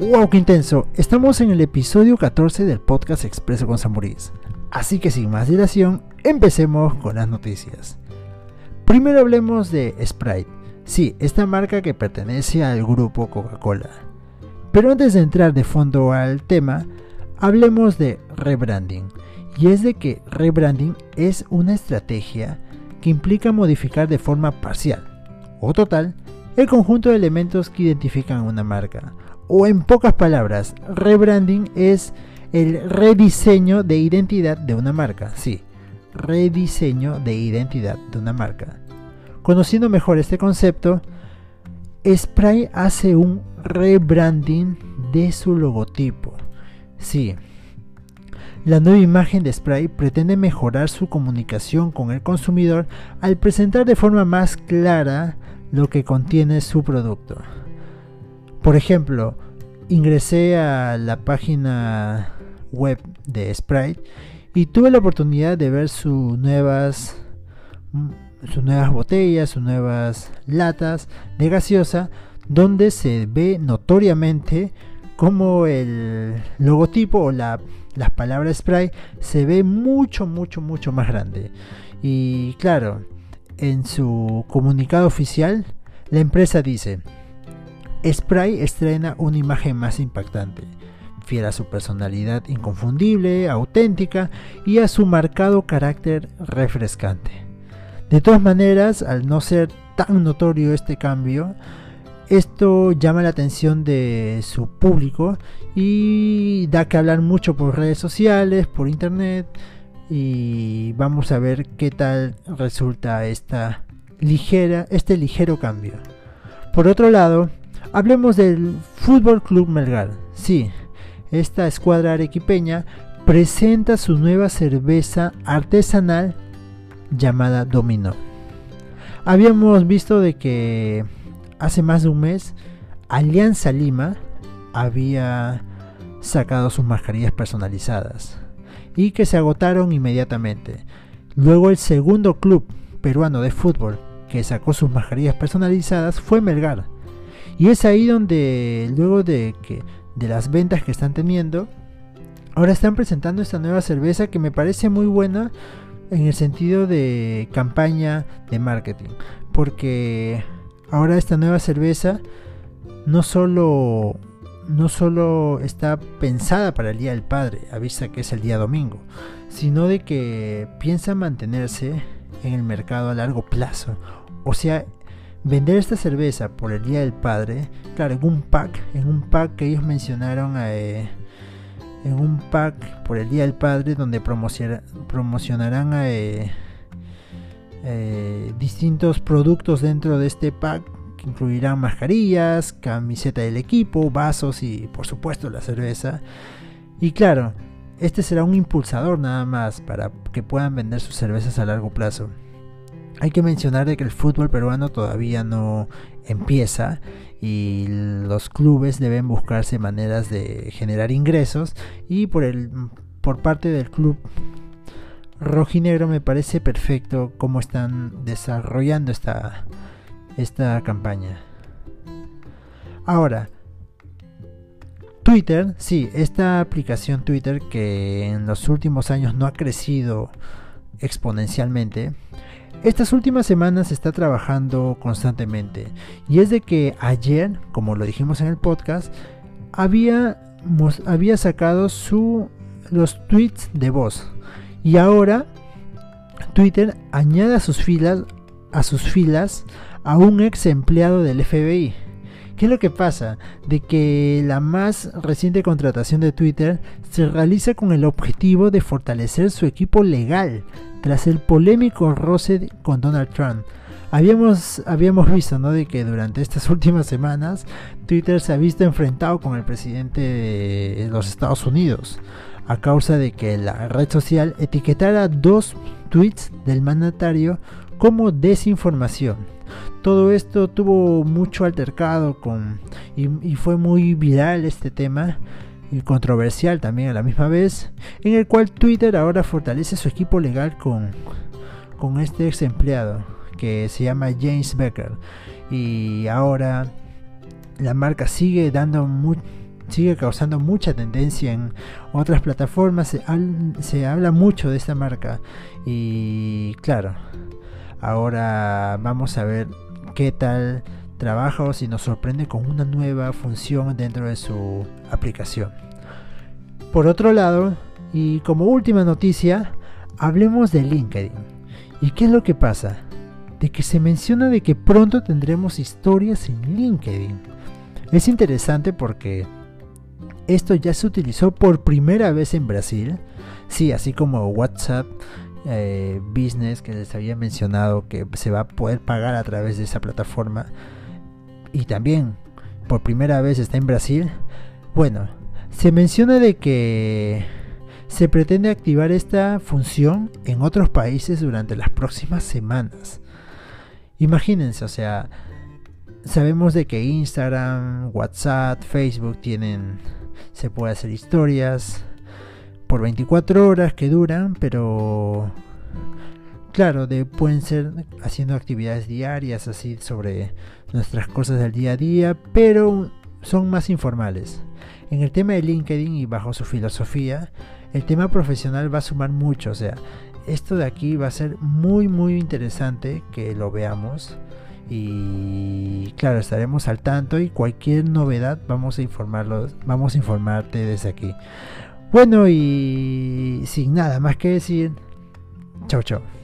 ¡Wow, qué intenso! Estamos en el episodio 14 del podcast Expreso con Samurís. Así que sin más dilación, empecemos con las noticias. Primero hablemos de Sprite. Sí, esta marca que pertenece al grupo Coca-Cola. Pero antes de entrar de fondo al tema, hablemos de rebranding. Y es de que rebranding es una estrategia que implica modificar de forma parcial o total el conjunto de elementos que identifican una marca o en pocas palabras, rebranding es el rediseño de identidad de una marca. Sí, rediseño de identidad de una marca. Conociendo mejor este concepto, Spray hace un rebranding de su logotipo. Sí, la nueva imagen de Spray pretende mejorar su comunicación con el consumidor al presentar de forma más clara lo que contiene su producto. Por ejemplo, ingresé a la página web de Sprite y tuve la oportunidad de ver sus nuevas mm, sus nuevas botellas, sus nuevas latas de gaseosa, donde se ve notoriamente como el logotipo o la, las palabras Sprite se ve mucho, mucho, mucho más grande. Y claro, en su comunicado oficial, la empresa dice, Spray estrena una imagen más impactante, fiel a su personalidad inconfundible, auténtica y a su marcado carácter refrescante. De todas maneras, al no ser tan notorio este cambio, esto llama la atención de su público y da que hablar mucho por redes sociales, por internet y vamos a ver qué tal resulta esta ligera, este ligero cambio. Por otro lado, Hablemos del Fútbol Club Melgar. Sí, esta escuadra arequipeña presenta su nueva cerveza artesanal llamada Domino. Habíamos visto de que hace más de un mes Alianza Lima había sacado sus mascarillas personalizadas y que se agotaron inmediatamente. Luego el segundo club peruano de fútbol que sacó sus mascarillas personalizadas fue Melgar y es ahí donde luego de que de las ventas que están teniendo, ahora están presentando esta nueva cerveza que me parece muy buena en el sentido de campaña de marketing, porque ahora esta nueva cerveza no solo no solo está pensada para el Día del Padre, avisa que es el día domingo, sino de que piensa mantenerse en el mercado a largo plazo. O sea, Vender esta cerveza por el Día del Padre, claro, en un pack, en un pack que ellos mencionaron, eh, en un pack por el Día del Padre donde promocionarán eh, eh, distintos productos dentro de este pack que incluirán mascarillas, camiseta del equipo, vasos y por supuesto la cerveza. Y claro, este será un impulsador nada más para que puedan vender sus cervezas a largo plazo. Hay que mencionar de que el fútbol peruano todavía no empieza y los clubes deben buscarse maneras de generar ingresos y por el por parte del club rojinegro me parece perfecto cómo están desarrollando esta esta campaña. Ahora, Twitter, sí, esta aplicación Twitter que en los últimos años no ha crecido exponencialmente, estas últimas semanas se está trabajando constantemente y es de que ayer, como lo dijimos en el podcast, había, había sacado su, los tweets de voz y ahora Twitter añade a sus filas a sus filas a un ex empleado del FBI. ¿Qué es lo que pasa? De que la más reciente contratación de Twitter se realiza con el objetivo de fortalecer su equipo legal tras el polémico roce con Donald Trump. Habíamos, habíamos visto ¿no? de que durante estas últimas semanas Twitter se ha visto enfrentado con el presidente de los Estados Unidos a causa de que la red social etiquetara dos tweets del mandatario como desinformación. Todo esto tuvo mucho altercado con y, y fue muy viral este tema y controversial también a la misma vez, en el cual Twitter ahora fortalece su equipo legal con, con este ex empleado que se llama James Becker. Y ahora la marca sigue dando sigue causando mucha tendencia en otras plataformas. Se, habla mucho de esta marca. Y claro, ahora vamos a ver qué tal trabaja o si nos sorprende con una nueva función dentro de su aplicación. Por otro lado, y como última noticia, hablemos de LinkedIn. ¿Y qué es lo que pasa? De que se menciona de que pronto tendremos historias en LinkedIn. Es interesante porque esto ya se utilizó por primera vez en Brasil. Sí, así como WhatsApp eh, Business que les había mencionado que se va a poder pagar a través de esa plataforma. Y también por primera vez está en Brasil. Bueno, se menciona de que se pretende activar esta función en otros países durante las próximas semanas. Imagínense, o sea, sabemos de que Instagram, WhatsApp, Facebook tienen, se puede hacer historias por 24 horas que duran, pero claro, de, pueden ser haciendo actividades diarias así sobre nuestras cosas del día a día, pero son más informales. En el tema de LinkedIn y bajo su filosofía, el tema profesional va a sumar mucho. O sea, esto de aquí va a ser muy, muy interesante que lo veamos. Y claro, estaremos al tanto y cualquier novedad vamos a informarlos, vamos a informarte desde aquí. Bueno, y sin nada más que decir, chao chao.